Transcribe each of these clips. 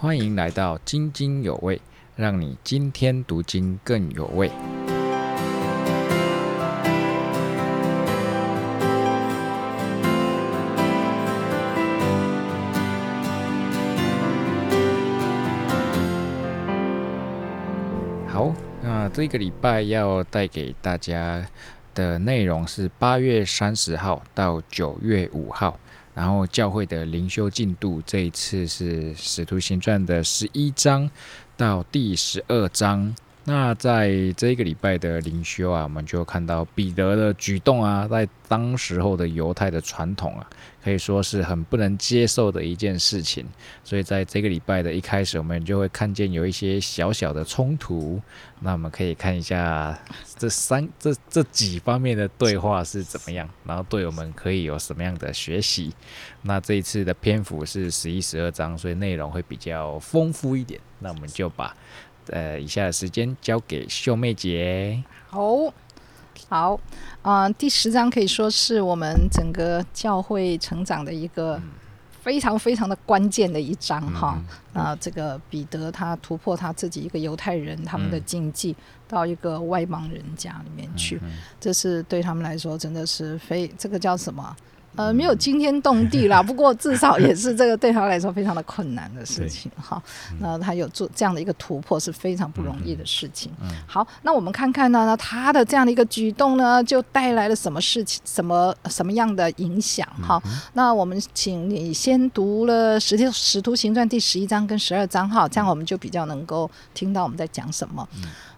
欢迎来到津津有味，让你今天读经更有味。好，那这个礼拜要带给大家的内容是八月三十号到九月五号。然后教会的灵修进度，这一次是《使徒行传》的十一章到第十二章。那在这个礼拜的灵修啊，我们就看到彼得的举动啊，在当时候的犹太的传统啊，可以说是很不能接受的一件事情。所以在这个礼拜的一开始，我们就会看见有一些小小的冲突。那我们可以看一下这三这这几方面的对话是怎么样，然后对我们可以有什么样的学习。那这一次的篇幅是十一、十二章，所以内容会比较丰富一点。那我们就把。呃，以下的时间交给秀妹姐。好，好，嗯，第十章可以说是我们整个教会成长的一个非常非常的关键的一章哈。啊，这个彼得他突破他自己一个犹太人他们的禁忌，到一个外邦人家里面去，这是对他们来说真的是非这个叫什么？呃，没有惊天动地啦，不过至少也是这个对他来说非常的困难的事情哈。那他有做这样的一个突破是非常不容易的事情。好，那我们看看呢，他的这样的一个举动呢，就带来了什么事情，什么什么样的影响哈？那我们请你先读了《使使徒行传》第十一章跟十二章哈，这样我们就比较能够听到我们在讲什么。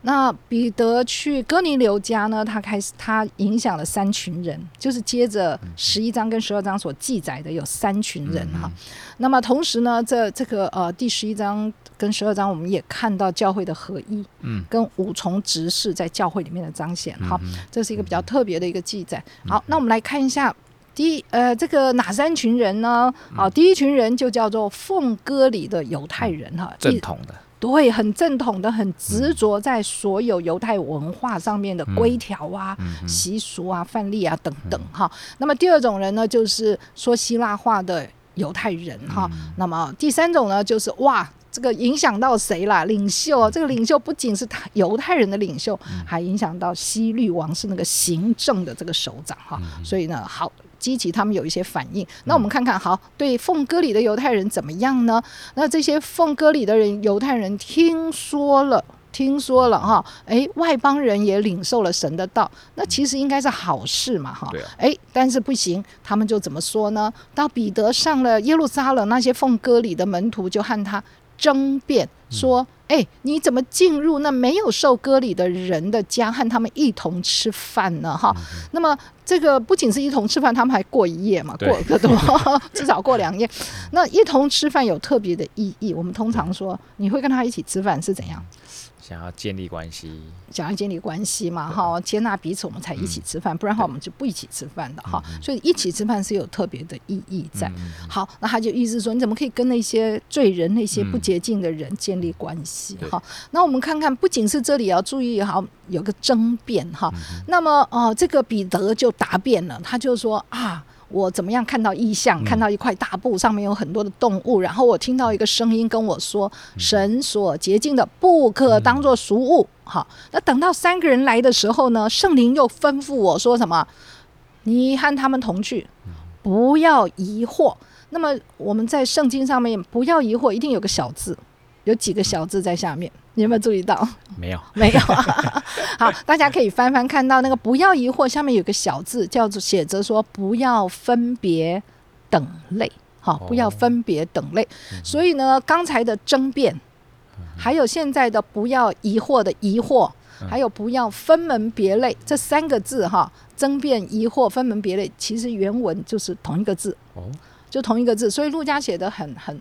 那彼得去哥尼流家呢？他开始，他影响了三群人，就是接着十一章跟十二章所记载的有三群人哈。那么同时呢，这这个呃第十一章跟十二章，我们也看到教会的合一，嗯，跟五重执事在教会里面的彰显哈。这是一个比较特别的一个记载。好，那我们来看一下第一呃这个哪三群人呢？好，第一群人就叫做奉歌里的犹太人哈，正统的。对，很正统的，很执着在所有犹太文化上面的规条啊、习俗啊、范例啊等等哈。那么第二种人呢，就是说希腊话的犹太人哈。那么第三种呢，就是哇，这个影响到谁啦？领袖，这个领袖不仅是他犹太人的领袖，还影响到西律王是那个行政的这个首长哈。所以呢，好。激起他们有一些反应，那我们看看，好，对奉歌里的犹太人怎么样呢？那这些奉歌里的人，犹太人听说了，听说了哈，哎，外邦人也领受了神的道，那其实应该是好事嘛，哈，哎，但是不行，他们就怎么说呢？到彼得上了耶路撒冷，那些奉歌里的门徒就和他争辩说。哎，你怎么进入那没有受割礼的人的家，和他们一同吃饭呢？哈，那么这个不仅是一同吃饭，他们还过一夜嘛，过个多，至少过两夜。那一同吃饭有特别的意义。我们通常说，你会跟他一起吃饭是怎样？想要建立关系，想要建立关系嘛，哈，接纳彼此，我们才一起吃饭，不然的话我们就不一起吃饭的哈。所以一起吃饭是有特别的意义在。好，那他就意思说，你怎么可以跟那些罪人、那些不洁净的人建立关系？哈，那我们看看，不仅是这里要注意，哈，有个争辩哈。那么，哦，这个彼得就答辩了，他就说啊。我怎么样看到异象？看到一块大布，上面有很多的动物，然后我听到一个声音跟我说：“神所洁净的不可当做俗物。”好，那等到三个人来的时候呢，圣灵又吩咐我说什么？你和他们同去，不要疑惑。那么我们在圣经上面不要疑惑，一定有个小字，有几个小字在下面。你有没有注意到？没有，没有。好，大家可以翻翻看到那个“不要疑惑”下面有个小字，叫做写着说“不要分别等类”。好，不要分别等类。所以呢，刚才的争辩，还有现在的“不要疑惑”的疑惑，还有“不要分门别类”这三个字，哈，争辩、疑惑、分门别类，其实原文就是同一个字。哦，就同一个字。所以陆家写的很很。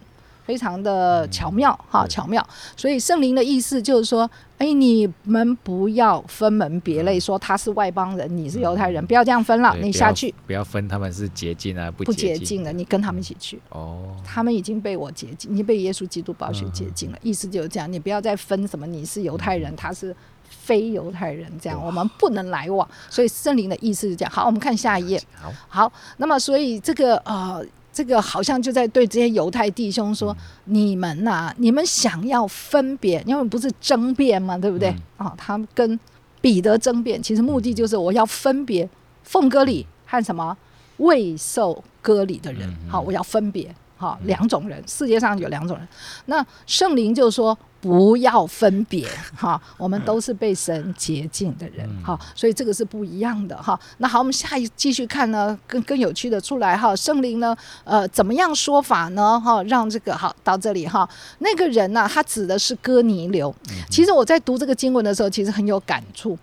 非常的巧妙哈，巧妙。所以圣灵的意思就是说，哎，你们不要分门别类，说他是外邦人，你是犹太人，不要这样分了。你下去，不要分他们是洁净啊，不不洁净的，你跟他们一起去。哦，他们已经被我洁净，你被耶稣基督宝血洁净了。意思就是这样，你不要再分什么，你是犹太人，他是非犹太人，这样我们不能来往。所以圣灵的意思是这样。好，我们看下一页。好，好，那么所以这个呃。这个好像就在对这些犹太弟兄说：“你们呐、你们想要分别，因为不是争辩嘛，对不对？啊，他们跟彼得争辩，其实目的就是我要分别奉割礼和什么未受割礼的人。好，我要分别。好，两种人，世界上有两种人。那圣灵就说不要分别，哈，我们都是被神洁净的人，哈，所以这个是不一样的，哈。那好，我们下一继续看呢，更更有趣的出来，哈，圣灵呢，呃，怎么样说法呢？哈，让这个好到这里，哈，那个人呢，他指的是哥尼流。其实我在读这个经文的时候，其实很有感触。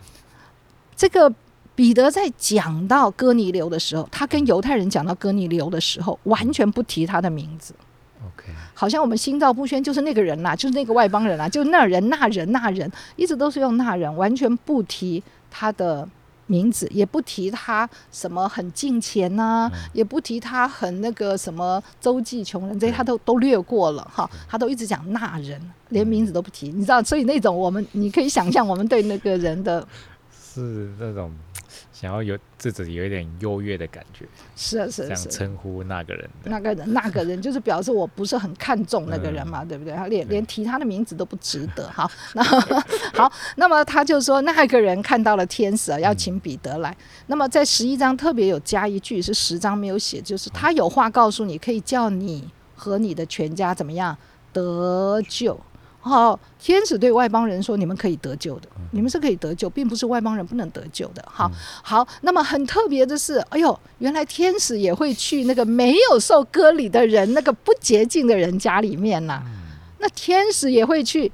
这个彼得在讲到哥尼流的时候，他跟犹太人讲到哥尼流的时候，完全不提他的名字。OK，好像我们心照不宣，就是那个人啦，就是那个外邦人啦，就那人那人那人，一直都是用那人，完全不提他的名字，也不提他什么很敬钱呐、也不提他很那个什么周济穷人这些，他都都略过了哈，他都一直讲那人，连名字都不提，你知道，所以那种我们你可以想象我们对那个人的是那种想要有自己有一点优越的感觉，是啊是啊是啊。称呼那个人。那个人，那个人就是表示我不是很看重那个人嗯嘛，对不对？他连连提他的名字都不值得。好，那 好，那么他就说那个人看到了天使啊，要请彼得来。那么在十一章特别有加一句，是十章没有写，就是他有话告诉你，可以叫你和你的全家怎么样得救。好，天使对外邦人说：“你们可以得救的，你们是可以得救，并不是外邦人不能得救的。”好，好，那么很特别的是，哎呦，原来天使也会去那个没有受割礼的人、那个不洁净的人家里面呐、那天使也会去，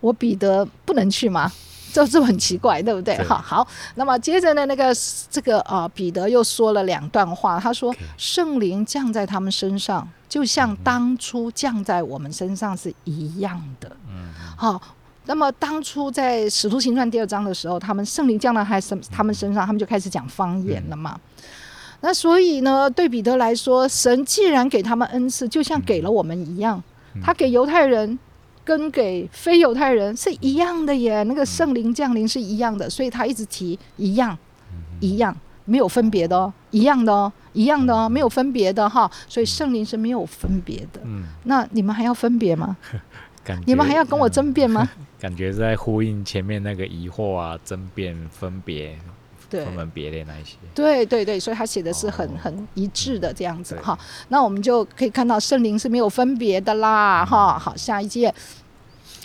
我彼得不能去吗？这这很奇怪，对不对？哈好好，那么接着呢，那个这个啊、彼得又说了两段话，他说圣灵降在他们身上，就像当初降在我们身上是一样的。嗯，好、那么当初在《使徒行传》第二章的时候，他们圣灵降到他身他们身上，他们就开始讲方言了嘛。那所以呢，对彼得来说，神既然给他们恩赐，就像给了我们一样，他给犹太人跟给非犹太人是一样的耶，那个圣灵降临是一样的，所以他一直提一样，一样。没有分别的哦，一样的哦，一样的哦，没有分别的哈，所以圣灵是没有分别的。嗯，那你们还要分别吗？感觉你们还要跟我争辩吗？感觉是在呼应前面那个疑惑啊、争辩、分别、对，分门别类那一些。对对对，所以他写的是很哦很一致的这样子对哈。那我们就可以看到圣灵是没有分别的啦哈。好，下一节。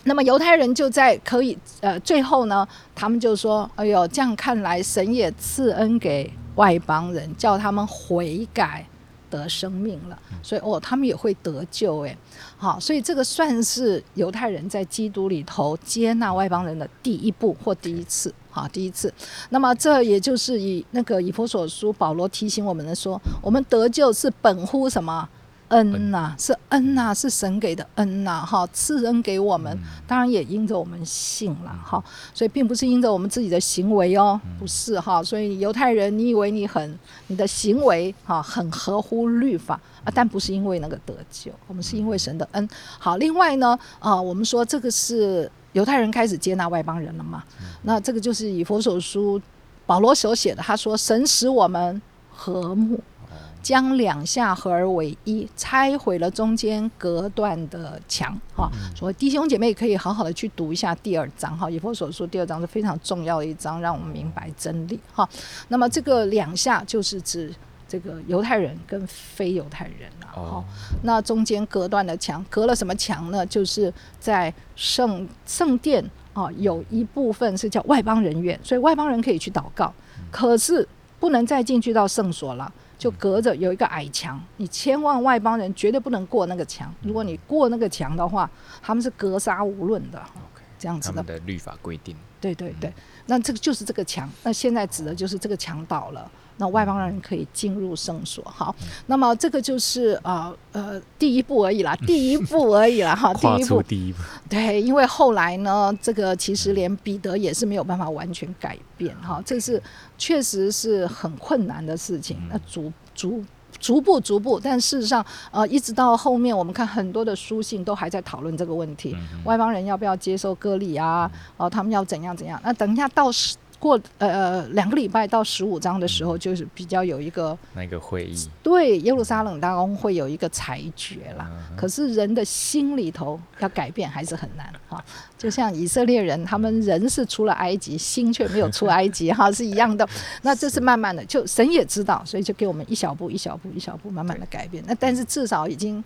那么犹太人就在可以呃最后呢，他们就说：“哎呦，这样看来，神也赐恩给外邦人，叫他们悔改得生命了。所以哦，他们也会得救诶。好，所以这个算是犹太人在基督里头接纳外邦人的第一步或第一次。好，第一次。那么这也就是以那个以弗所书保罗提醒我们的说，我们得救是本乎什么？恩呐、是恩呐、是神给的恩呐、哈，赐恩给我们，当然也因着我们信了，哈，所以并不是因着我们自己的行为哦，不是哈，所以犹太人，你以为你很你的行为哈很合乎律法啊，但不是因为那个得救，我们是因为神的恩。好，另外呢，啊，我们说这个是犹太人开始接纳外邦人了嘛，那这个就是以佛所书保罗所写的，他说神使我们和睦。将两下合而为一，拆毁了中间隔断的墙。哈，所以弟兄姐妹可以好好的去读一下第二章。哈，以弗所说第二章是非常重要的一章，让我们明白真理。哈，那么这个两下就是指这个犹太人跟非犹太人了。哈哦，那中间隔断的墙，隔了什么墙呢？就是在圣圣殿啊，有一部分是叫外邦人院，所以外邦人可以去祷告，可是不能再进去到圣所了。就隔着有一个矮墙，你千万外邦人绝对不能过那个墙。如果你过那个墙的话，他们是格杀无论的，这样子的他们。的律法规定。对对对，那这个就是这个墙。那现在指的就是这个墙倒了，那外邦人可以进入圣所。好，那么这个就是呃呃第一步而已啦，第一步而已啦哈，第一步。第一步，对，因为后来呢，这个其实连彼得也是没有办法完全改变哈，这是确实是很困难的事情。那逐逐。逐步逐步，但事实上，呃，一直到后面，我们看很多的书信都还在讨论这个问题。外邦人要不要接受割礼啊？哦，他们要怎样怎样？那等一下到时过呃呃两个礼拜到十五章的时候，就是比较有一个那个会议，对耶路撒冷大公会有一个裁决啦。可是人的心里头要改变还是很难哈，就像以色列人，他们人是出了埃及，心却没有出埃及哈，是一样的。那这是慢慢的，就神也知道，所以就给我们一小步一小步一小步慢慢的改变。那但是至少已经。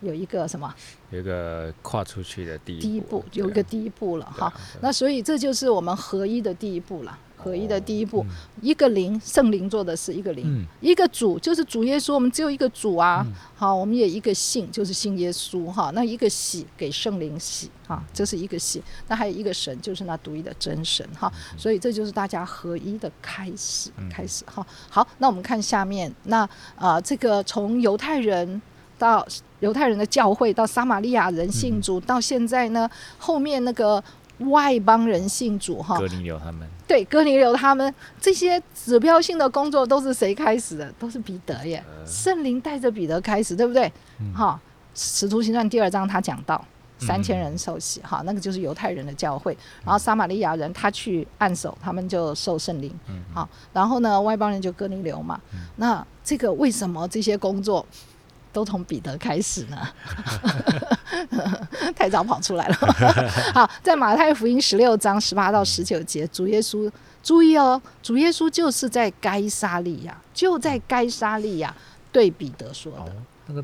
有一个什么？有一个跨出去的第一第一步，有一个第一步了哈。那所以这就是我们合一的第一步了。合一的第一步，一个灵，圣灵做的是一个灵，一个主就是主耶稣。我们只有一个主啊。好，我们也一个信，就是信耶稣哈。那一个喜给圣灵喜哈，这是一个喜。那还有一个神，就是那独一的真神哈。所以这就是大家合一的开始，开始哈。好，那我们看下面，那啊，这个从犹太人。到犹太人的教会，到撒玛利亚人信主，到现在呢，后面那个外邦人信主哈，哥尼流他们，对，哥尼流他们这些指标性的工作都是谁开始的？都是彼得耶，圣灵带着彼得开始，对不对？哈，使徒行传第二章他讲到三千人受洗，哈，那个就是犹太人的教会，然后撒玛利亚人他去按手，他们就受圣灵，好，然后呢，外邦人就哥尼流嘛，那这个为什么这些工作？都从彼得开始呢，太早跑出来了。好，在马太福音十六章十八到十九节，主耶稣注意哦，主耶稣就是在该沙利亚，就在该沙利亚对彼得说的。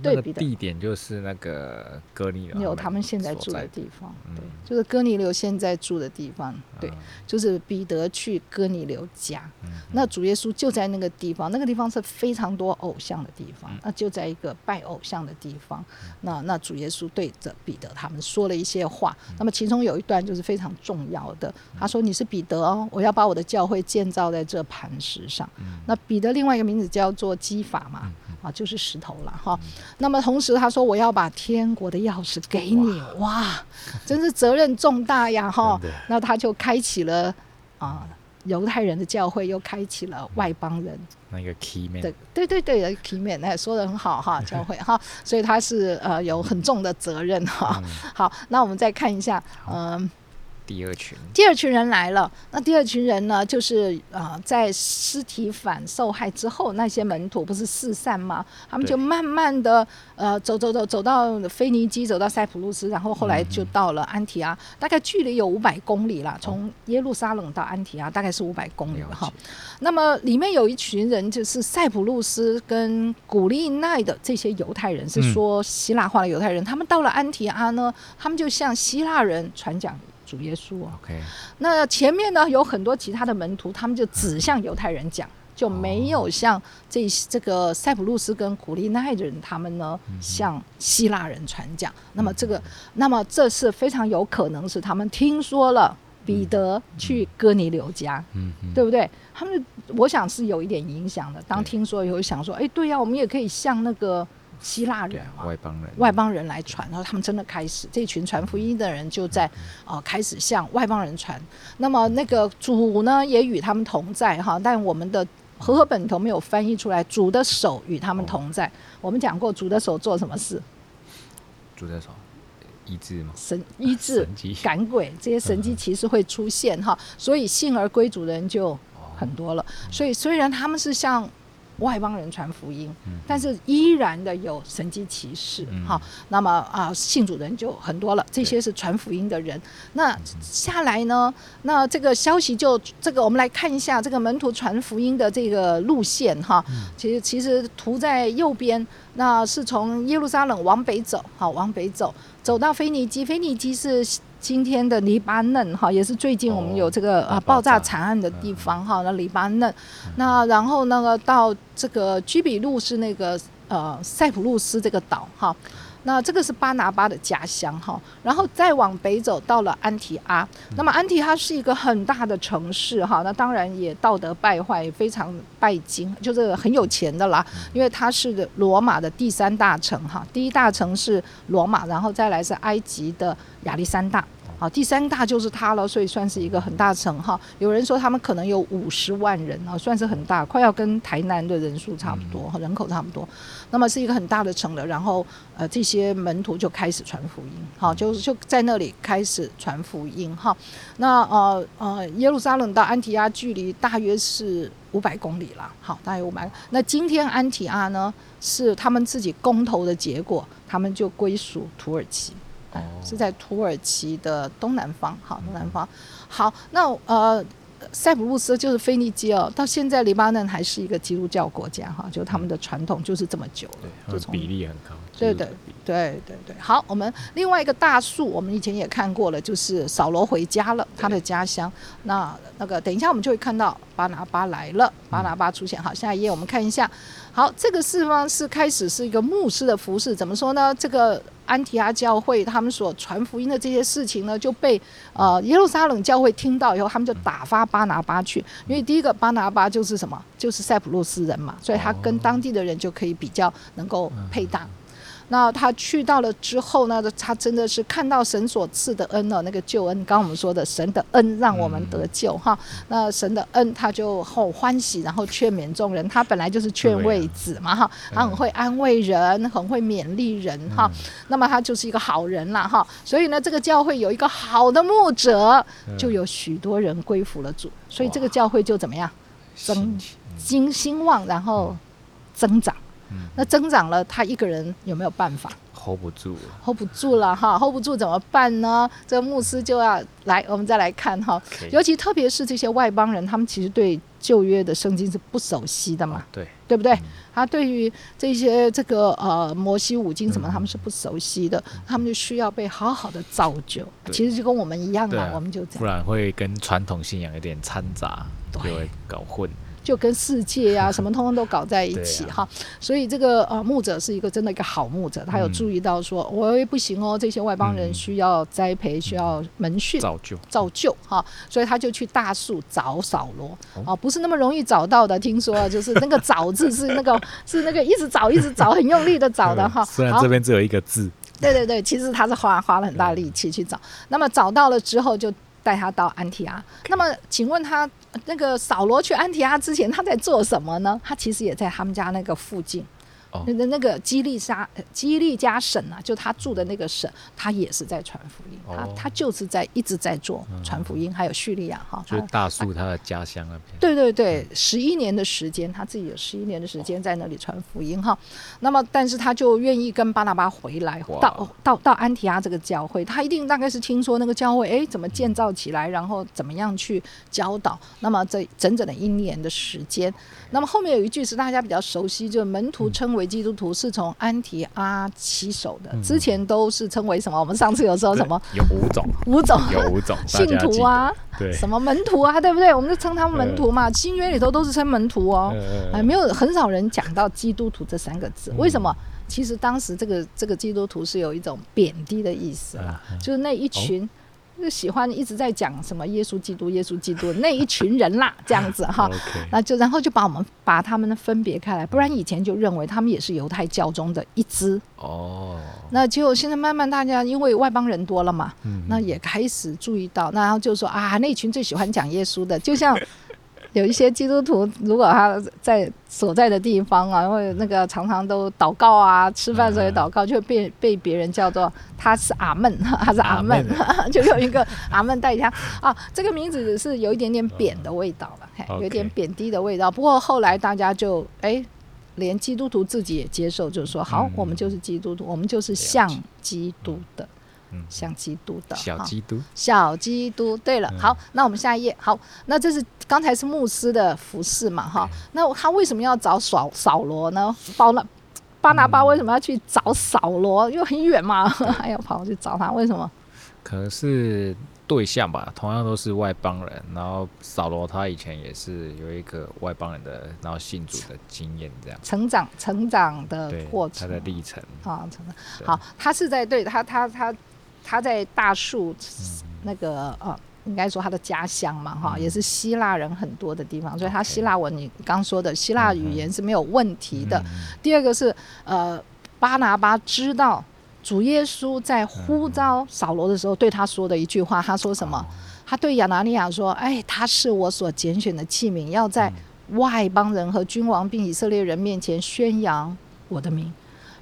那个地点就是那个哥尼流，他们现在住的地方，对，就是哥尼流现在住的地方，对，就是彼得去哥尼流家，那主耶稣就在那个地方，那个地方是非常多偶像的地方，那就在一个拜偶像的地方，那那主耶稣对着彼得他们说了一些话，那么其中有一段就是非常重要的，他说：“你是彼得哦，我要把我的教会建造在这磐石上。”那彼得另外一个名字叫做基法嘛。啊，就是石头了哈。那么同时他说：“我要把天国的钥匙给你。”哇，真是责任重大呀哈。那他就开启了啊，犹太人的教会又开启了外邦人那个 key man。对对对对，key man，哎，说的很好哈，教会哈。所以他是呃有很重的责任哈。好，那我们再看一下，嗯。第二群，第二群人来了。那第二群人呢，就是呃，在尸体反受害之后，那些门徒不是四散吗？他们就慢慢的呃走走走走到腓尼基，走到塞浦路斯，然后后来就到了安提阿，大概距离有五百公里了。从耶路撒冷到安提阿大概是五百公里哈。那么里面有一群人，就是塞浦路斯跟古利奈的这些犹太人，是说希腊话的犹太人。他们到了安提阿呢，他们就向希腊人传讲。主耶稣啊，那前面呢有很多其他的门徒，他们就指向犹太人讲，就没有像这这个塞浦路斯跟古利奈的人，他们呢向希腊人传讲。那么这个，那么这是非常有可能是他们听说了彼得去哥尼流家，嗯，对不对？他们我想是有一点影响的。当听说以后，想说，哎，对呀，我们也可以向那个。希腊人嘛，外邦人，外邦人来传，然后他们真的开始，这群传福音的人就在啊开始向外邦人传。那么那个主呢，也与他们同在哈，但我们的和合本头没有翻译出来，主的手与他们同在。我们讲过，主的手做什么事？主的手医治吗？神医治、赶鬼这些神机其实会出现哈，所以信而归主的人就很多了。所以虽然他们是像。外邦人传福音，但是依然的有神迹骑士哈。那么啊，信主人就很多了。这些是传福音的人。那下来呢？那这个消息就这个，我们来看一下这个门徒传福音的这个路线哈。其实其实图在右边，那是从耶路撒冷往北走，好往北走，走到腓尼基。腓尼基是。今天的黎巴嫩哈，也是最近我们有这个啊爆炸惨案的地方哈。那黎巴嫩，那然后那个到这个居比路是那个呃塞浦路斯这个岛哈。那这个是巴拿巴的家乡哈，然后再往北走到了安提阿。那么安提阿是一个很大的城市哈，那当然也道德败坏，非常拜金，就是很有钱的啦。因为它是罗马的第三大城哈，第一大城是罗马，然后再来是埃及的亚历山大。好，第三大就是它了，所以算是一个很大城哈。有人说他们可能有五十万人啊，算是很大，快要跟台南的人数差不多，人口差不多。那么是一个很大的城了，然后呃这些门徒就开始传福音，好，就就在那里开始传福音哈。那呃呃耶路撒冷到安提阿距离大约是五百公里了，好，大约五百。那今天安提阿呢是他们自己公投的结果，他们就归属土耳其。是在土耳其的东南方，好，东南方。好，那呃，塞浦路斯就是腓尼基哦，到现在黎巴嫩还是一个基督教国家哈，就他们的传统就是这么久了，就从比例很高。对对对对对。好，我们另外一个大树，我们以前也看过了，就是扫罗回家了，他的家乡。那那个等一下我们就会看到巴拿巴来了，巴拿巴出现。好，下一页我们看一下。好，这个地方是开始是一个牧师的服饰，怎么说呢？这个。安提阿教会他们所传福音的这些事情呢，就被呃耶路撒冷教会听到以后，他们就打发巴拿巴去。因为第一个巴拿巴就是什么，就是塞浦路斯人嘛，所以他跟当地的人就可以比较能够配搭。那他去到了之后呢，他真的是看到神所赐的恩了，那个救恩。刚我们说的神的恩让我们得救哈，那神的恩他就后欢喜，然后劝勉众人。他本来就是劝慰子嘛哈，他很会安慰人，很会勉励人哈。那么他就是一个好人了哈。所以呢，这个教会有一个好的牧者，就有许多人归服了主，所以这个教会就怎么样增兴兴旺，然后增长。那增长了，他一个人有没有办法？hold 不住，hold 不住了哈，hold 不住怎么办呢？这个牧师就要来，我们再来看哈。尤其特别是这些外邦人，他们其实对旧约的圣经是不熟悉的嘛，对对不对？他对于这些这个呃摩西五经什么，他们是不熟悉的，他们就需要被好好的造就。其实就跟我们一样嘛，我们就这样，不然会跟传统信仰有点掺杂，就会搞混。就跟世界呀 什么通通都搞在一起哈，所以这个呃牧者是一个真的一个好牧者，他有注意到说，我不行哦，这些外邦人需要栽培，需要门训造就。造就哈，所以他就去大树找扫罗。啊，不是那么容易找到的，听说就是那个找字是那个 是那个一直找一直找很用力的找的哈，虽然这边只有一个字，对对对，其实他是花花了很大力气去找，那么找到了之后就。带他到安提阿，那么请问他那个扫罗去安提阿之前他在做什么呢？他其实也在他们家那个附近。那个那个基利沙基利加省啊，就他住的那个省，他也是在传福音，他他就是在一直在做传福音，还有叙利亚哈，就大树他的家乡那边。对对对，十一年的时间，他自己有十一年的时间在那里传福音哈。那么，但是他就愿意跟巴拿巴回来，到到到安提阿这个教会，他一定大概是听说那个教会哎怎么建造起来，然后怎么样去教导。那么这整整的一年的时间，那么后面有一句是大家比较熟悉，就是门徒称为。基督徒是从安提阿起手的，之前都是称为什么？我们上次有说什么？有五种，五种，有五种 信徒啊，对，什么门徒啊，对不对？我们就称他们门徒嘛。新约里头都是称门徒哦，还没有很少人讲到基督徒这三个字。为什么？其实当时这个这个基督徒是有一种贬低的意思啦，就是那一群。就喜欢一直在讲什么耶稣基督、耶稣基督那一群人啦，这样子 哈，那就然后就把我们把他们分别开来，不然以前就认为他们也是犹太教中的一支哦。那结果现在慢慢大家因为外邦人多了嘛，那也开始注意到，然后就说啊，那群最喜欢讲耶稣的，就像。有一些基督徒，如果他在所在的地方啊，或者那个常常都祷告啊，吃饭时候也祷告，就被被别人叫做他是阿门，他是阿门，就用一个阿门代替他啊。这个名字是有一点点贬的味道了，有点贬低的味道。不过后来大家就哎，连基督徒自己也接受，就是说好，我们就是基督徒，我们就是像基督的。像基督的小基督，小基督。对了，好，那我们下一页。好，那这是刚才是牧师的服饰嘛？哈，那他为什么要找扫扫罗呢？包了巴拿巴为什么要去找扫罗？因为很远嘛，还要 跑去找他，为什么？可能是对象吧，同样都是外邦人。然后扫罗他以前也是有一个外邦人的，然后信主的经验，这样成长成长的过程，他的历程啊，成长。好，他是在对他他他。他在大树那个呃，应该说他的家乡嘛，哈，也是希腊人很多的地方，所以他希腊文你刚说的希腊语言是没有问题的。第二个是呃，巴拿巴知道主耶稣在呼召扫罗的时候对他说的一句话，他说什么？他对亚拿尼亚说：“哎，他是我所拣选的器皿，要在外邦人和君王并以色列人面前宣扬我的名。”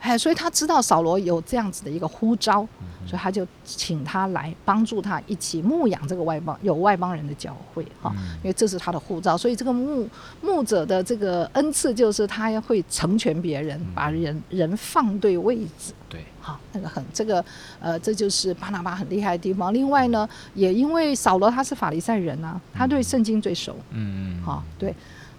哎，所以他知道扫罗有这样子的一个呼召，所以他就请他来帮助他一起牧养这个外邦有外邦人的教会哈，因为这是他的呼召。所以这个牧牧者的这个恩赐就是他会成全别人，把人人放对位置。对，好，那个很这个呃，这就是巴拿巴很厉害的地方。另外呢，也因为扫罗他是法利赛人啊，他对圣经最熟。嗯嗯，好，对。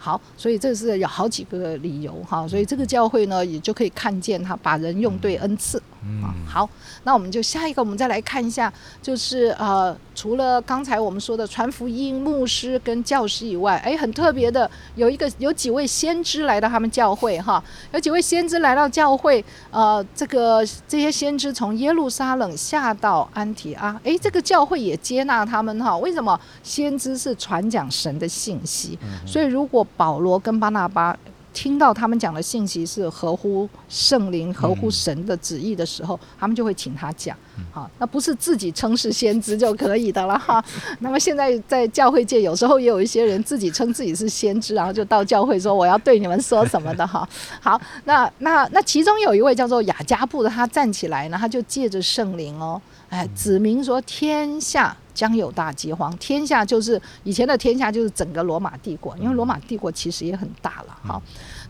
好，所以这是有好几个理由哈，所以这个教会呢，也就可以看见他把人用对恩赐。嗯，好，那我们就下一个，我们再来看一下，就是呃，除了刚才我们说的传福音、牧师跟教师以外，哎，很特别的，有一个有几位先知来到他们教会哈，有几位先知来到教会，呃，这个这些先知从耶路撒冷下到安提阿，哎，这个教会也接纳他们哈，为什么？先知是传讲神的信息，所以如果保罗跟巴拿巴。听到他们讲的信息是合乎圣灵、合乎神的旨意的时候，他们就会请他讲。好，那不是自己称是先知就可以的了哈。那么现在在教会界，有时候也有一些人自己称自己是先知，然后就到教会说我要对你们说什么的哈。好，那那那其中有一位叫做雅加布的，他站起来呢，他就借着圣灵哦，哎，指明说天下。将有大饥荒，天下就是以前的天下就是整个罗马帝国，因为罗马帝国其实也很大了哈。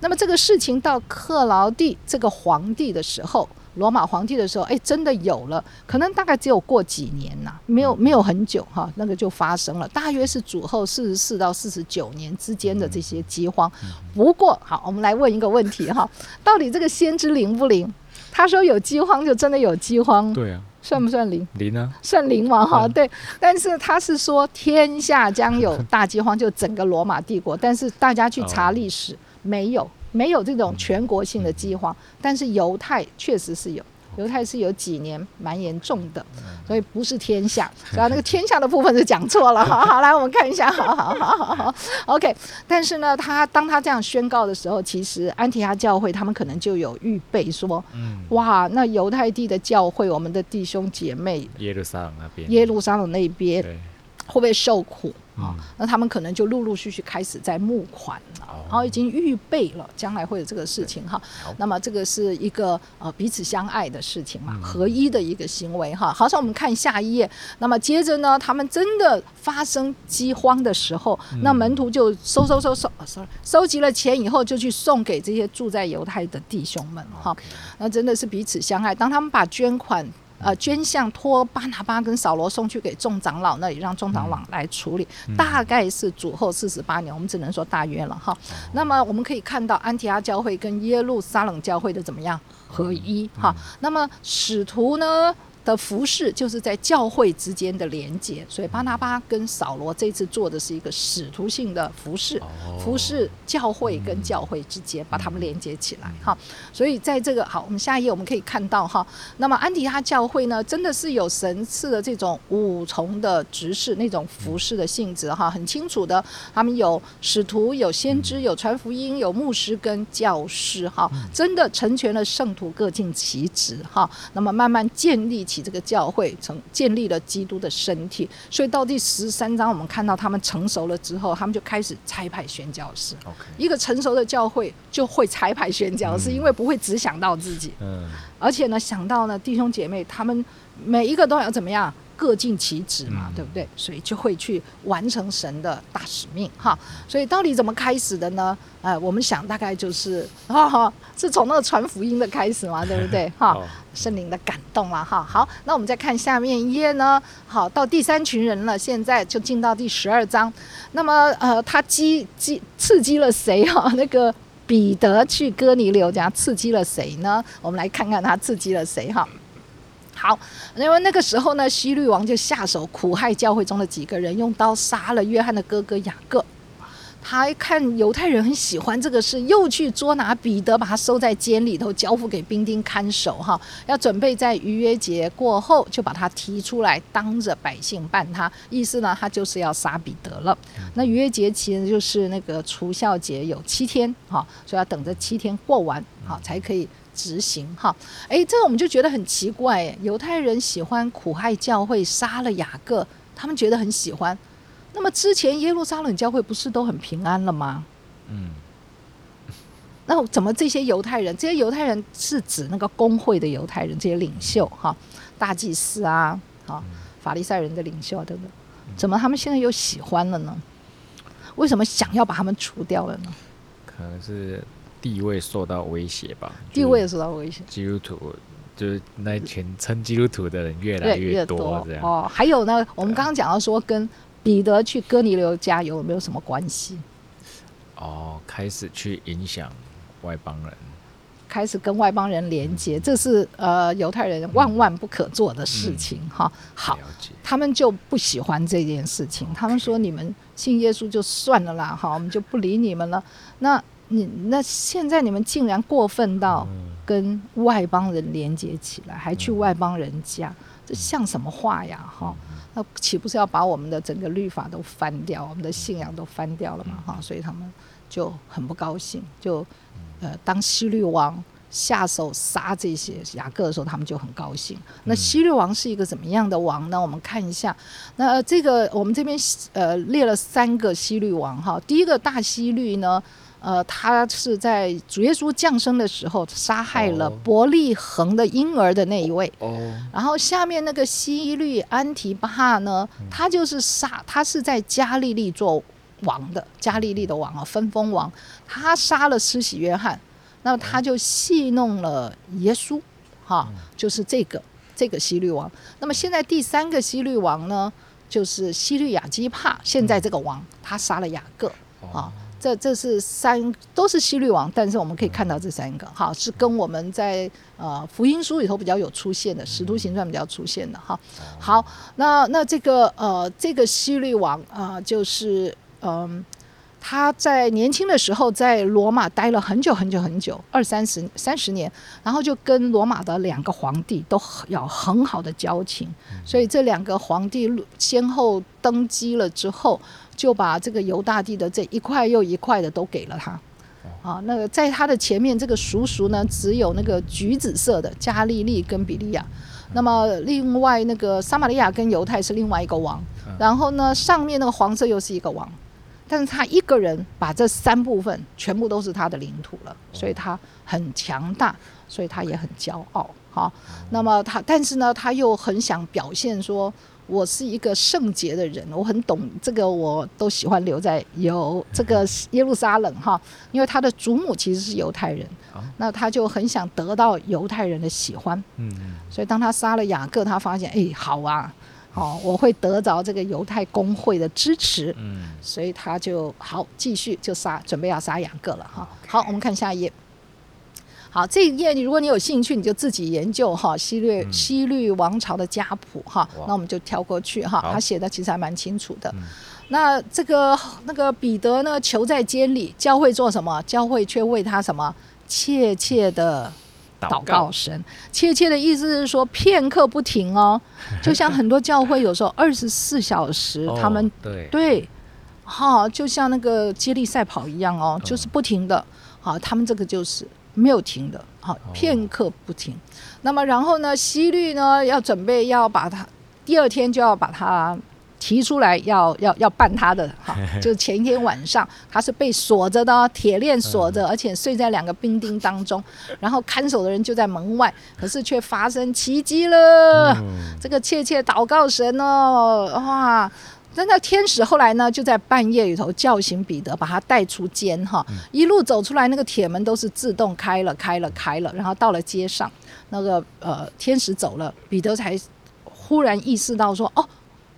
那么这个事情到克劳地这个皇帝的时候，罗马皇帝的时候，哎，真的有了，可能大概只有过几年呐，没有没有很久哈，那个就发生了，大约是主后四十四到四十九年之间的这些饥荒。不过好，我们来问一个问题哈，到底这个先知灵不灵？他说有饥荒就真的有饥荒，对啊。算不算零？零啊，算零嘛哈，对。但是他是说天下将有大饥荒，就整个罗马帝国。但是大家去查历史，没有没有这种全国性的饥荒，但是犹太确实是有。犹太是有几年蛮严重的，所以不是天下，然后那个天下的部分是讲错了。好好，来我们看一下，好好好好好，OK。但是呢，他当他这样宣告的时候，其实安提阿教会他们可能就有预备说，哇，那犹太地的教会，我们的弟兄姐妹，耶路撒冷那边，耶路撒冷那边会不会受苦？啊，那他们可能就陆陆续续开始在募款了，然后已经预备了将来会有这个事情哈。那么这个是一个呃彼此相爱的事情嘛，合一的一个行为哈。好，像我们看下一页，那么接着呢，他们真的发生饥荒的时候，那门徒就收收收收，sorry，收集了钱以后就去送给这些住在犹太的弟兄们哈。那真的是彼此相爱，当他们把捐款。呃，捐项托巴拿巴跟扫罗送去给众长老那里，让众长老来处理。大概是主后四十八年，我们只能说大约了哈。那么我们可以看到安提阿教会跟耶路撒冷教会的怎么样合一哈。那么使徒呢？的服饰就是在教会之间的连接，所以巴拿巴跟扫罗这次做的是一个使徒性的服饰，服饰教会跟教会之间，把他们连接起来哈。所以在这个好，我们下一页我们可以看到哈，那么安提哈教会呢，真的是有神赐的这种五重的执事那种服饰的性质哈，很清楚的，他们有使徒、有先知、有传福音、有牧师跟教师哈，真的成全了圣徒各尽其职哈。那么慢慢建立起。起这个教会成建立了基督的身体，所以到第十三章，我们看到他们成熟了之后，他们就开始差派宣教士。一个成熟的教会就会差派宣教士，因为不会只想到自己，嗯，而且呢，想到呢弟兄姐妹，他们每一个都要怎么样？各尽其职嘛，对不对？所以就会去完成神的大使命哈。所以到底怎么开始的呢？呃，我们想大概就是哈哈，是从那个传福音的开始嘛，对不对？哈，圣灵的感动了哈。好，那我们再看下面一页呢。好，到第三群人了，现在就进到第十二章。那么呃，他激激刺激了谁哈？那个彼得去哥尼流家刺激了谁呢？我们来看看他刺激了谁哈。好，因为那个时候呢，希律王就下手苦害教会中的几个人，用刀杀了约翰的哥哥雅各。他看犹太人很喜欢这个事，又去捉拿彼得，把他收在监里头，交付给兵丁看守。哈，要准备在逾越节过后就把他提出来，当着百姓办他。意思呢，他就是要杀彼得了。那逾越节其实就是那个除孝节有七天，哈，所以要等着七天过完，好才可以。执行哈。诶，这个我们就觉得很奇怪，诶，犹太人喜欢苦害教会，杀了雅各，他们觉得很喜欢。那么之前耶路撒冷教会不是都很平安了吗？嗯。那怎么这些犹太人？这些犹太人是指那个工会的犹太人，这些领袖哈，大祭司啊，啊，法利赛人的领袖等等，怎么他们现在又喜欢了呢？为什么想要把他们除掉了呢？可能是地位受到威胁吧。地位受到威胁。基督徒就是那群称基督徒的人越来越多，这样。哦，还有呢，我们刚刚讲到说，跟彼得去哥尼流家有没有什么关系？哦，开始去影响。外邦人开始跟外邦人连接，这是呃犹太人万万不可做的事情哈。好，他们就不喜欢这件事情，他们说你们信耶稣就算了啦，哈，我们就不理你们了。那你那现在你们竟然过分到跟外邦人连接起来，还去外邦人家，这像什么话呀？哈，那岂不是要把我们的整个律法都翻掉，我们的信仰都翻掉了嘛？哈，所以他们就很不高兴，就。呃，当希律王下手杀这些雅各的时候，他们就很高兴。那希律王是一个怎么样的王呢？我们看一下。那这个我们这边呃列了三个希律王哈。第一个大希律呢，呃，他是在主耶稣降生的时候杀害了伯利恒的婴儿的那一位。哦。然后下面那个西律安提帕呢，他就是杀，他是在加利利做。王的加利利的王啊，分封王，他杀了施洗约翰，那么他就戏弄了耶稣，哈，就是这个这个西律王。那么现在第三个西律王呢，就是西律雅基帕，现在这个王他杀了雅各，啊，这这是三都是西律王，但是我们可以看到这三个，哈，是跟我们在呃福音书里头比较有出现的，使徒行传比较出现的，哈。好，那那这个呃这个西律王啊，就是。嗯，他在年轻的时候在罗马待了很久很久很久，二三十三十年，然后就跟罗马的两个皇帝都有很好的交情，所以这两个皇帝先后登基了之后，就把这个犹大帝的这一块又一块的都给了他。啊，那个在他的前面这个叔叔呢，只有那个橘紫色的加利利跟比利亚，那么另外那个撒玛利亚跟犹太是另外一个王，然后呢上面那个黄色又是一个王。但是他一个人把这三部分全部都是他的领土了，所以他很强大，所以他也很骄傲。好，那么他，但是呢，他又很想表现说，我是一个圣洁的人，我很懂这个，我都喜欢留在有这个耶路撒冷哈，因为他的祖母其实是犹太人，那他就很想得到犹太人的喜欢。嗯嗯，所以当他杀了雅各，他发现，哎，好啊。哦，我会得着这个犹太公会的支持，嗯，所以他就好继续就杀，准备要杀雅各了哈。好，我们看下一页。好，这一页你如果你有兴趣，你就自己研究哈西律西律王朝的家谱哈。那我们就跳过去哈，他写的其实还蛮清楚的。那这个那个彼得呢，囚在监里，教会做什么？教会却为他什么切切的。祷告声，切切的意思是说片刻不停哦，就像很多教会有时候二十四小时，他们对对，好，就像那个接力赛跑一样哦，就是不停的，好，他们这个就是没有停的，好，片刻不停。那么然后呢，西律呢要准备要把它，第二天就要把它。提出来要要要办他的哈，就是前一天晚上他是被锁着的，铁链锁着，而且睡在两个兵丁当中，然后看守的人就在门外，可是却发生奇迹了。这个切切祷告神哦，哇！真的天使后来呢，就在半夜里头叫醒彼得，把他带出监哈，一路走出来，那个铁门都是自动开了开了开了，然后到了街上，那个呃天使走了，彼得才忽然意识到说哦。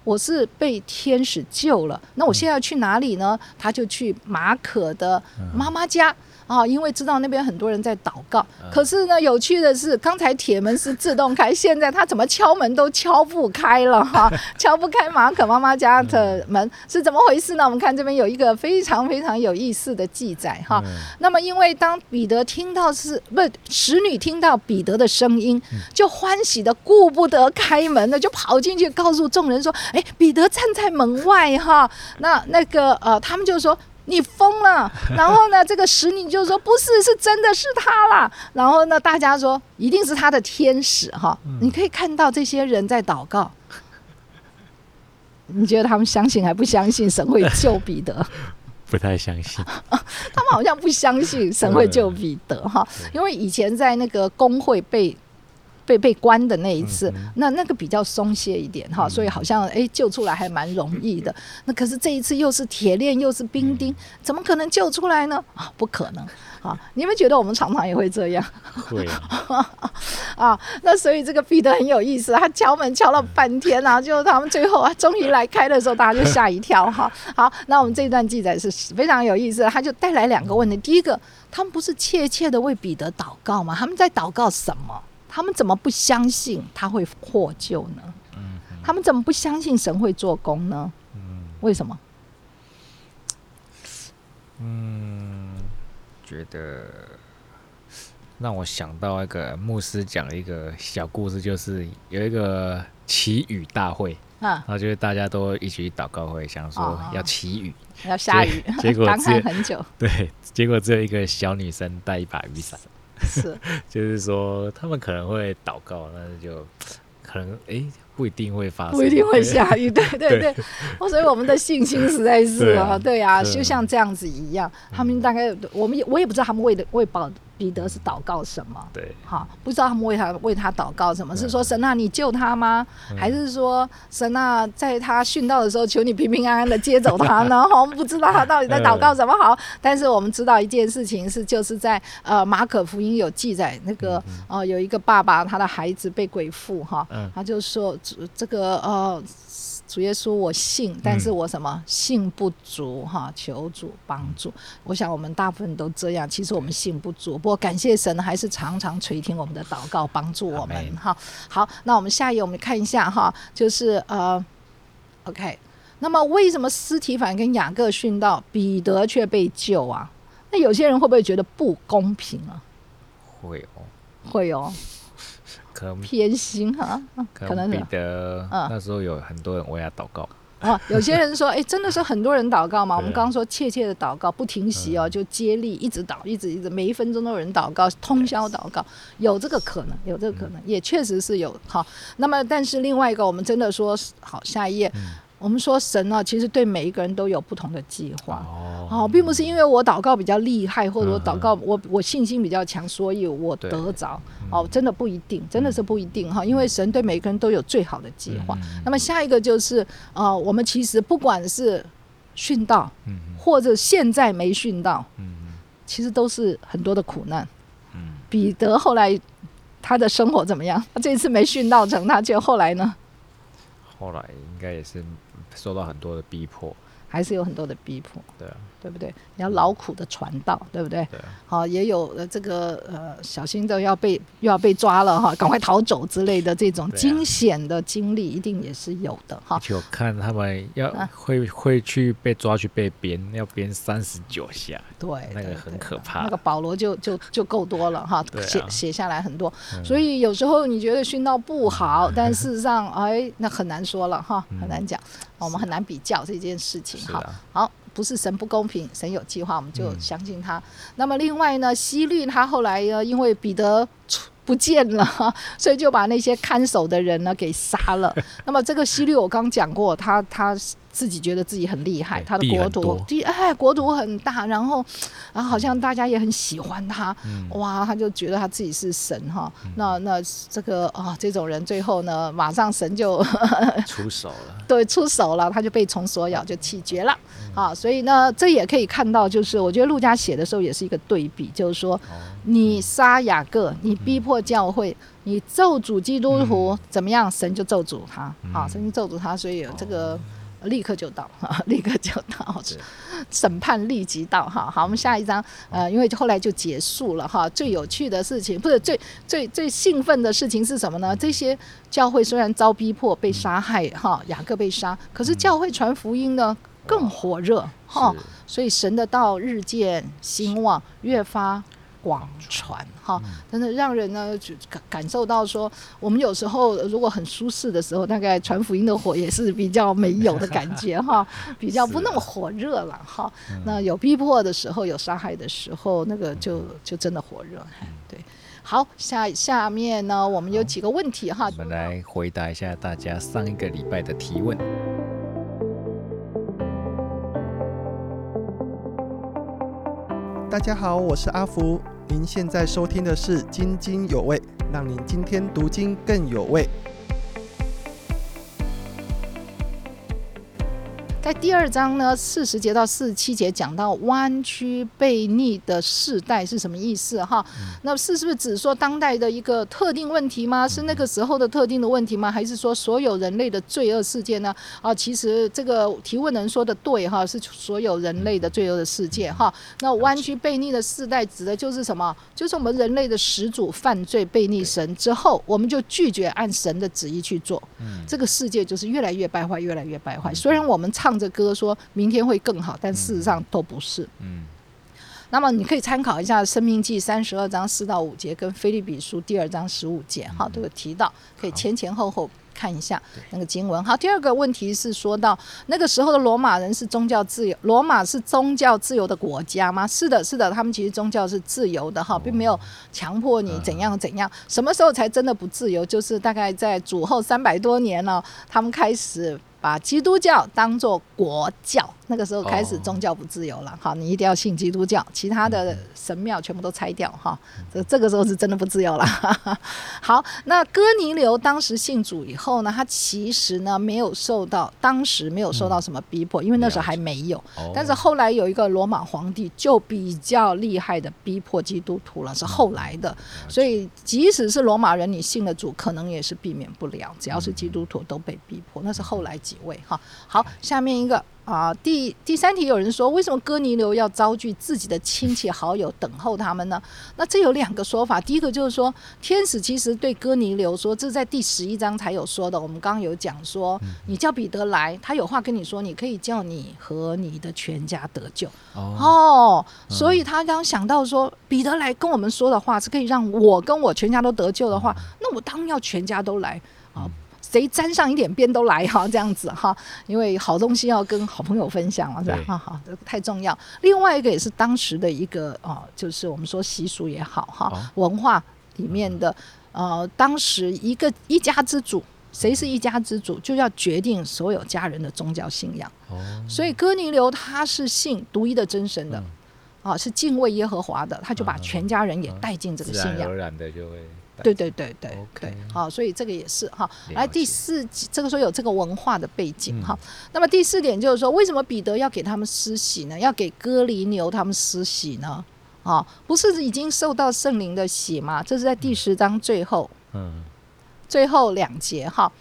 我是被天使救了，那我现在要去哪里呢？他就去马可的妈妈家。啊，因为知道那边很多人在祷告，可是呢，有趣的是，刚才铁门是自动开，现在他怎么敲门都敲不开了哈，敲不开马可妈妈家的门是怎么回事呢？我们看这边有一个非常非常有意思的记载哈。那么，因为当彼得听到是不使女听到彼得的声音，就欢喜的顾不得开门了，就跑进去告诉众人说：“哎，彼得站在门外哈。”那那个呃，他们就说。你疯了。然后呢，这个使女就说不是，是真的是他啦。然后呢，大家说一定是他的天使哈。你可以看到这些人在祷告。你觉得他们相信还不相信神会救彼得？不太相信，他们好像不相信神会救彼得哈，因为以前在那个工会被。被被关的那一次，那那个比较松懈一点哈，所以好像哎救出来还蛮容易的。那可是这一次又是铁链又是冰钉，怎么可能救出来呢？啊，不可能啊！你们觉得我们常常也会这样？会 啊。那所以这个彼得很有意思，他敲门敲了半天啊，就他们最后啊终于来开的时候，大家就吓一跳哈。好，那我们这段记载是非常有意思，他就带来两个问题：第一个，他们不是切切的为彼得祷告吗？他们在祷告什么？他们怎么不相信他会获救呢？嗯，他们怎么不相信神会做工呢？嗯，为什么？嗯，觉得让我想到一个牧师讲一个小故事，就是有一个祈雨大会，啊，然后就是大家都一起去祷告会，想说要祈雨，要下雨，结果 刚看很久，对，结果只有一个小女生带一把雨伞。是，就是说他们可能会祷告，但是就 可能哎不一定会发生，不一定会下雨，对对对。所以我们的信心实在是啊，对啊，就像这样子一样。他们大概我们也我也不知道他们为的为保。彼得是祷告什么？对，哈，不知道他们为他为他祷告什么？是说神啊，你救他吗？还是说神啊，在他殉道的时候，求你平平安安的接走他呢？我们不知道他到底在祷告什么。好，但是我们知道一件事情是，就是在呃马可福音有记载，那个呃有一个爸爸，他的孩子被鬼附哈，他就说这个呃。主耶稣，我信，但是我什么信不足哈？求主帮助。我想我们大部分都这样，其实我们信不足。不过感谢神，还是常常垂听我们的祷告，帮助我们哈。好，那我们下一页我们看一下哈，就是呃，OK。那么为什么斯提凡跟雅各殉道，彼得却被救啊？那有些人会不会觉得不公平啊？会哦，会哦。偏心哈，可能彼得那时候有很多人为他祷告哦。有些人说，哎，真的是很多人祷告吗？我们刚刚说切切的祷告，不停息哦，就接力一直祷，一直一直，每一分钟都有人祷告，通宵祷告，有这个可能，有这个可能，也确实是有好。那么，但是另外一个，我们真的说好，下一页。我们说神呢，其实对每一个人都有不同的计划，哦，并不是因为我祷告比较厉害，或者我祷告我我信心比较强，所以我得着，哦，真的不一定，真的是不一定哈，因为神对每个人都有最好的计划。那么下一个就是，呃，我们其实不管是殉道，或者现在没殉道，其实都是很多的苦难。彼得后来他的生活怎么样？他这次没殉道成，他就后来呢？后来应该也是。受到很多的逼迫，还是有很多的逼迫，对啊，对不对？你要劳苦的传道，对不对？对，好，也有呃这个呃小心的要被又要被抓了哈，赶快逃走之类的这种惊险的经历，一定也是有的哈。就看他们要会会去被抓去被鞭，要鞭三十九下，对，那个很可怕。那个保罗就就就够多了哈，写写下来很多。所以有时候你觉得训道不好，但事实上哎，那很难说了哈，很难讲。我们很难比较这件事情哈。好，不是神不公平，神有计划，我们就相信他。那么另外呢，西律他后来呢，因为彼得不见了，所以就把那些看守的人呢给杀了。那么这个西律我刚讲过，他他。自己觉得自己很厉害，他的国土地哎，国土很大，然后然后好像大家也很喜欢他，哇，他就觉得他自己是神哈。那那这个啊，这种人最后呢，马上神就 出手了，对，出手了，他就被虫所咬，就气绝了。啊。所以呢，这也可以看到，就是我觉得陆家写的时候也是一个对比，就是说你杀雅各，你逼迫教会，你咒诅基督徒怎么样，神就咒诅他啊，神就咒诅他，所以这个。立刻就到，立刻就到，审判立即到，哈，好，我们下一章，呃，因为后来就结束了，哈，最有趣的事情，不是最最最兴奋的事情是什么呢？这些教会虽然遭逼迫、被杀害，哈，雅各被杀，可是教会传福音呢更火热，哈，所以神的道日渐兴旺，越发。广传哈，真的让人呢就感感受到说，我们有时候如果很舒适的时候，大概传福音的火也是比较没有的感觉哈，比较不那么火热了哈。那有逼迫的时候，有伤害的时候，那个就就真的火热。对，好，下下面呢，我们有几个问题哈，我们来回答一下大家上一个礼拜的提问。大家好，我是阿福。您现在收听的是《津津有味》，让您今天读经更有味。在第二章呢，四十节到四十七节讲到弯曲背逆的世代是什么意思？哈，那是是不是只说当代的一个特定问题吗？是那个时候的特定的问题吗？还是说所有人类的罪恶事件呢？啊，其实这个提问人说的对哈，是所有人类的罪恶的世界哈。那弯曲背逆的世代指的就是什么？就是我们人类的始祖犯罪背逆神之后，我们就拒绝按神的旨意去做，这个世界就是越来越败坏，越来越败坏。虽然我们唱。这歌说明天会更好，但事实上都不是。嗯，那么你可以参考一下《生命记》三十二章四到五节，跟《菲利比书》第二章十五节，哈，都有提到，可以前前后后。看一下那个经文。好，第二个问题是说到那个时候的罗马人是宗教自由，罗马是宗教自由的国家吗？是的，是的，他们其实宗教是自由的哈，并没有强迫你怎样怎样。什么时候才真的不自由？就是大概在主后三百多年了，他们开始把基督教当做国教。那个时候开始宗教不自由了，哈，你一定要信基督教，其他的神庙全部都拆掉，哈，这这个时候是真的不自由了。好，那哥尼流当时信主以后呢，他其实呢没有受到当时没有受到什么逼迫，因为那时候还没有。但是后来有一个罗马皇帝就比较厉害的逼迫基督徒了，是后来的。所以即使是罗马人，你信了主，可能也是避免不了，只要是基督徒都被逼迫。那是后来几位哈。好，下面一个。啊，第第三题有人说，为什么哥尼流要招聚自己的亲戚好友等候他们呢？那这有两个说法。第一个就是说，天使其实对哥尼流说，这在第十一章才有说的。我们刚刚有讲说，你叫彼得来，他有话跟你说，你可以叫你和你的全家得救。哦，所以他刚想到说，彼得来跟我们说的话是可以让我跟我全家都得救的话，那我当然要全家都来啊。谁沾上一点边都来哈，这样子哈，因为好东西要跟好朋友分享嘛，是吧？哈哈，这个太重要。另外一个也是当时的一个啊，就是我们说习俗也好哈，文化里面的呃，当时一个一家之主，谁是一家之主，就要决定所有家人的宗教信仰。哦，所以哥尼流他是信独一的真神的，啊，是敬畏耶和华的，他就把全家人也带进这个信仰，自然的就会。对对对对对，好，所以这个也是哈。来第四，这个说有这个文化的背景哈。那么第四点就是说，为什么彼得要给他们施洗呢？要给哥尼牛他们施洗呢？啊，不是已经受到圣灵的洗吗？这是在第十章最后，嗯，最后两节哈。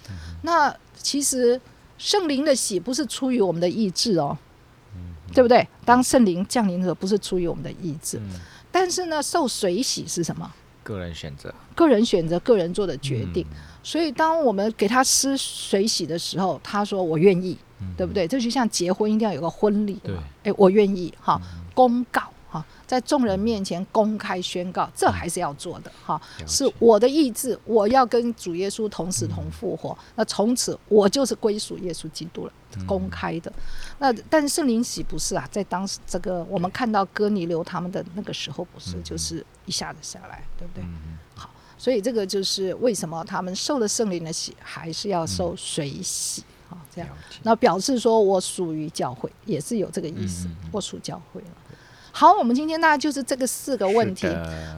那其实圣灵的洗不是出于我们的意志哦，对不对？当圣灵降临的时候，不是出于我们的意志，但是呢，受水洗是什么？个人选择，个人选择，个人做的决定。所以，当我们给他施水洗的时候，他说：“我愿意，对不对？”这就像结婚一定要有个婚礼，对，哎，我愿意，哈，公告。在众人面前公开宣告，这还是要做的哈，是我的意志，我要跟主耶稣同时同复活，那从此我就是归属耶稣基督了，公开的。那但是圣灵洗不是啊，在当时这个我们看到哥尼流他们的那个时候不是，就是一下子下来，对不对？好，所以这个就是为什么他们受了圣灵的洗，还是要受水洗啊？这样，那表示说我属于教会，也是有这个意思，我属教会了。好，我们今天大概就是这个四个问题。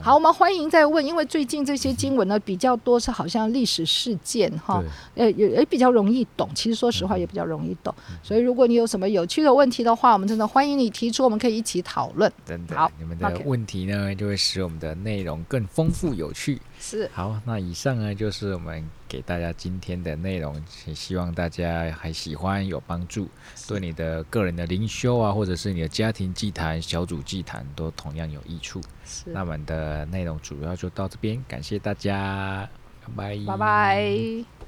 好，我们欢迎再问，因为最近这些经文呢比较多，是好像历史事件哈，呃也也比较容易懂。其实说实话也比较容易懂，所以如果你有什么有趣的问题的话，我们真的欢迎你提出，我们可以一起讨论。真的，好，你们的问题呢就会使我们的内容更丰富有趣。是。好，那以上呢就是我们。给大家今天的内容，也希望大家还喜欢，有帮助，对你的个人的灵修啊，或者是你的家庭祭坛、小组祭坛，都同样有益处。那我们的内容主要就到这边，感谢大家，拜拜，拜拜。